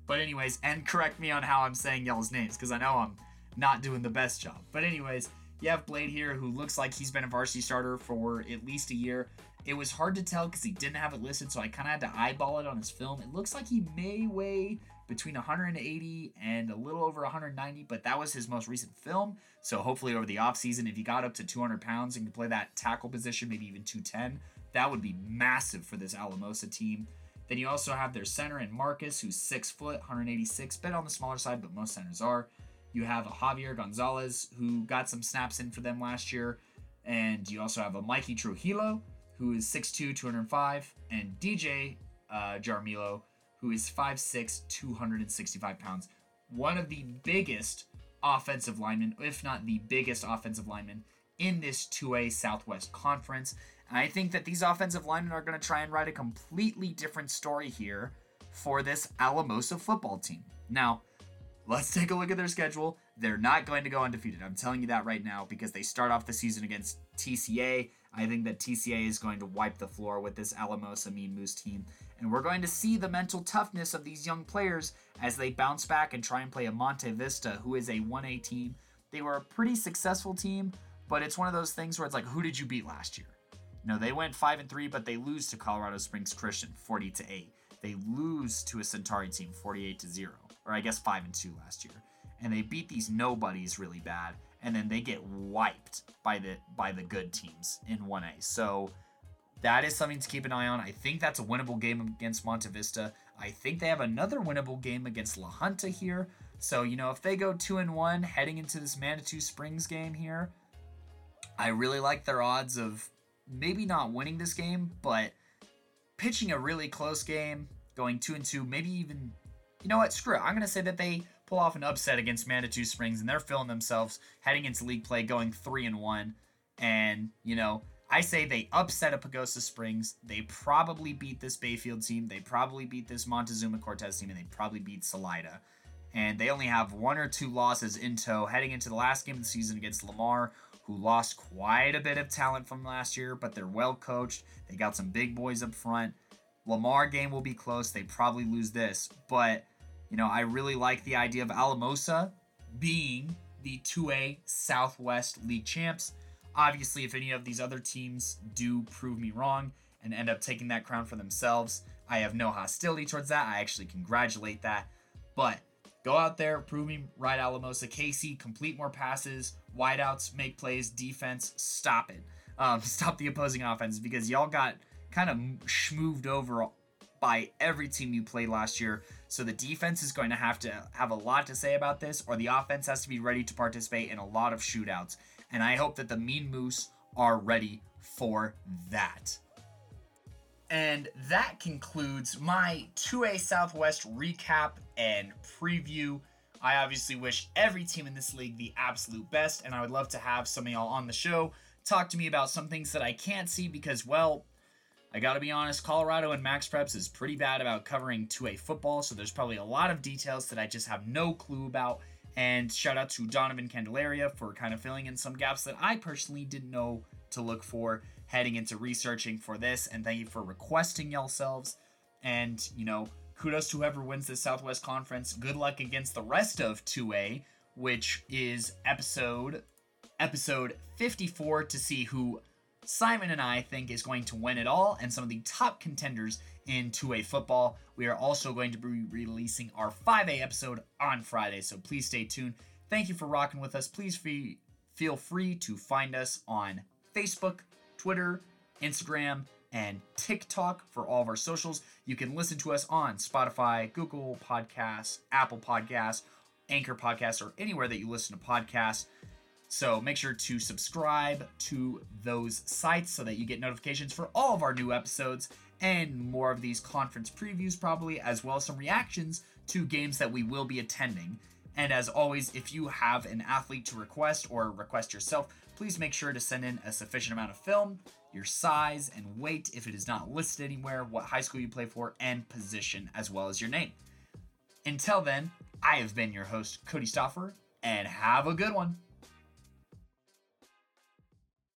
But anyways, and correct me on how I'm saying y'all's names because I know I'm not doing the best job. But anyways, you have Blade here who looks like he's been a varsity starter for at least a year. It was hard to tell because he didn't have it listed, so I kind of had to eyeball it on his film. It looks like he may weigh between 180 and a little over 190, but that was his most recent film. So hopefully over the offseason, if he got up to 200 pounds and could play that tackle position, maybe even 210, that would be massive for this Alamosa team. Then you also have their center in Marcus, who's six foot, 186, bit on the smaller side, but most centers are. You have Javier Gonzalez, who got some snaps in for them last year. And you also have a Mikey Trujillo, who is 6'2, 205, and DJ uh, Jarmilo, who is 5'6, 265 pounds. One of the biggest offensive linemen, if not the biggest offensive lineman in this 2A Southwest Conference. And I think that these offensive linemen are going to try and write a completely different story here for this Alamosa football team. Now, let's take a look at their schedule. They're not going to go undefeated. I'm telling you that right now because they start off the season against TCA. I think that TCA is going to wipe the floor with this Alamosa Mean Moose team. And we're going to see the mental toughness of these young players as they bounce back and try and play a Monte Vista, who is a 1A team. They were a pretty successful team, but it's one of those things where it's like, who did you beat last year? No, they went 5 and 3, but they lose to Colorado Springs Christian 40 to 8. They lose to a Centauri team 48 to 0, or I guess 5 and 2 last year. And they beat these nobodies really bad and then they get wiped by the by the good teams in 1A. So that is something to keep an eye on. I think that's a winnable game against Monte Vista. I think they have another winnable game against La Junta here. So, you know, if they go 2 and 1 heading into this Manitou Springs game here, I really like their odds of maybe not winning this game, but pitching a really close game, going 2 and 2, maybe even you know what? Screw it. I'm going to say that they pull off an upset against Manitou Springs, and they're feeling themselves heading into league play, going three and one. And you know, I say they upset a Pagosa Springs. They probably beat this Bayfield team. They probably beat this Montezuma Cortez team, and they probably beat Salida. And they only have one or two losses in tow heading into the last game of the season against Lamar, who lost quite a bit of talent from last year, but they're well coached. They got some big boys up front. Lamar game will be close. They probably lose this, but you know, I really like the idea of Alamosa being the 2A Southwest League champs. Obviously, if any of these other teams do prove me wrong and end up taking that crown for themselves, I have no hostility towards that. I actually congratulate that. But go out there, prove me right, Alamosa. Casey, complete more passes, wideouts, make plays, defense, stop it. Um, stop the opposing offense because y'all got kind of schmooved over by every team you played last year. So the defense is going to have to have a lot to say about this, or the offense has to be ready to participate in a lot of shootouts. And I hope that the Mean Moose are ready for that. And that concludes my 2A Southwest recap and preview. I obviously wish every team in this league the absolute best, and I would love to have some of y'all on the show talk to me about some things that I can't see because, well, I gotta be honest, Colorado and Max Preps is pretty bad about covering 2A football, so there's probably a lot of details that I just have no clue about. And shout out to Donovan Candelaria for kind of filling in some gaps that I personally didn't know to look for heading into researching for this. And thank you for requesting yourselves. And, you know, kudos to whoever wins the Southwest Conference. Good luck against the rest of 2A, which is episode episode 54 to see who Simon and I think is going to win it all and some of the top contenders in 2A football. We are also going to be releasing our 5A episode on Friday, so please stay tuned. Thank you for rocking with us. Please feel free to find us on Facebook, Twitter, Instagram, and TikTok for all of our socials. You can listen to us on Spotify, Google Podcasts, Apple Podcasts, Anchor Podcasts, or anywhere that you listen to podcasts. So make sure to subscribe to those sites so that you get notifications for all of our new episodes and more of these conference previews, probably, as well as some reactions to games that we will be attending. And as always, if you have an athlete to request or request yourself, please make sure to send in a sufficient amount of film, your size and weight if it is not listed anywhere, what high school you play for, and position, as well as your name. Until then, I have been your host, Cody Stoffer, and have a good one.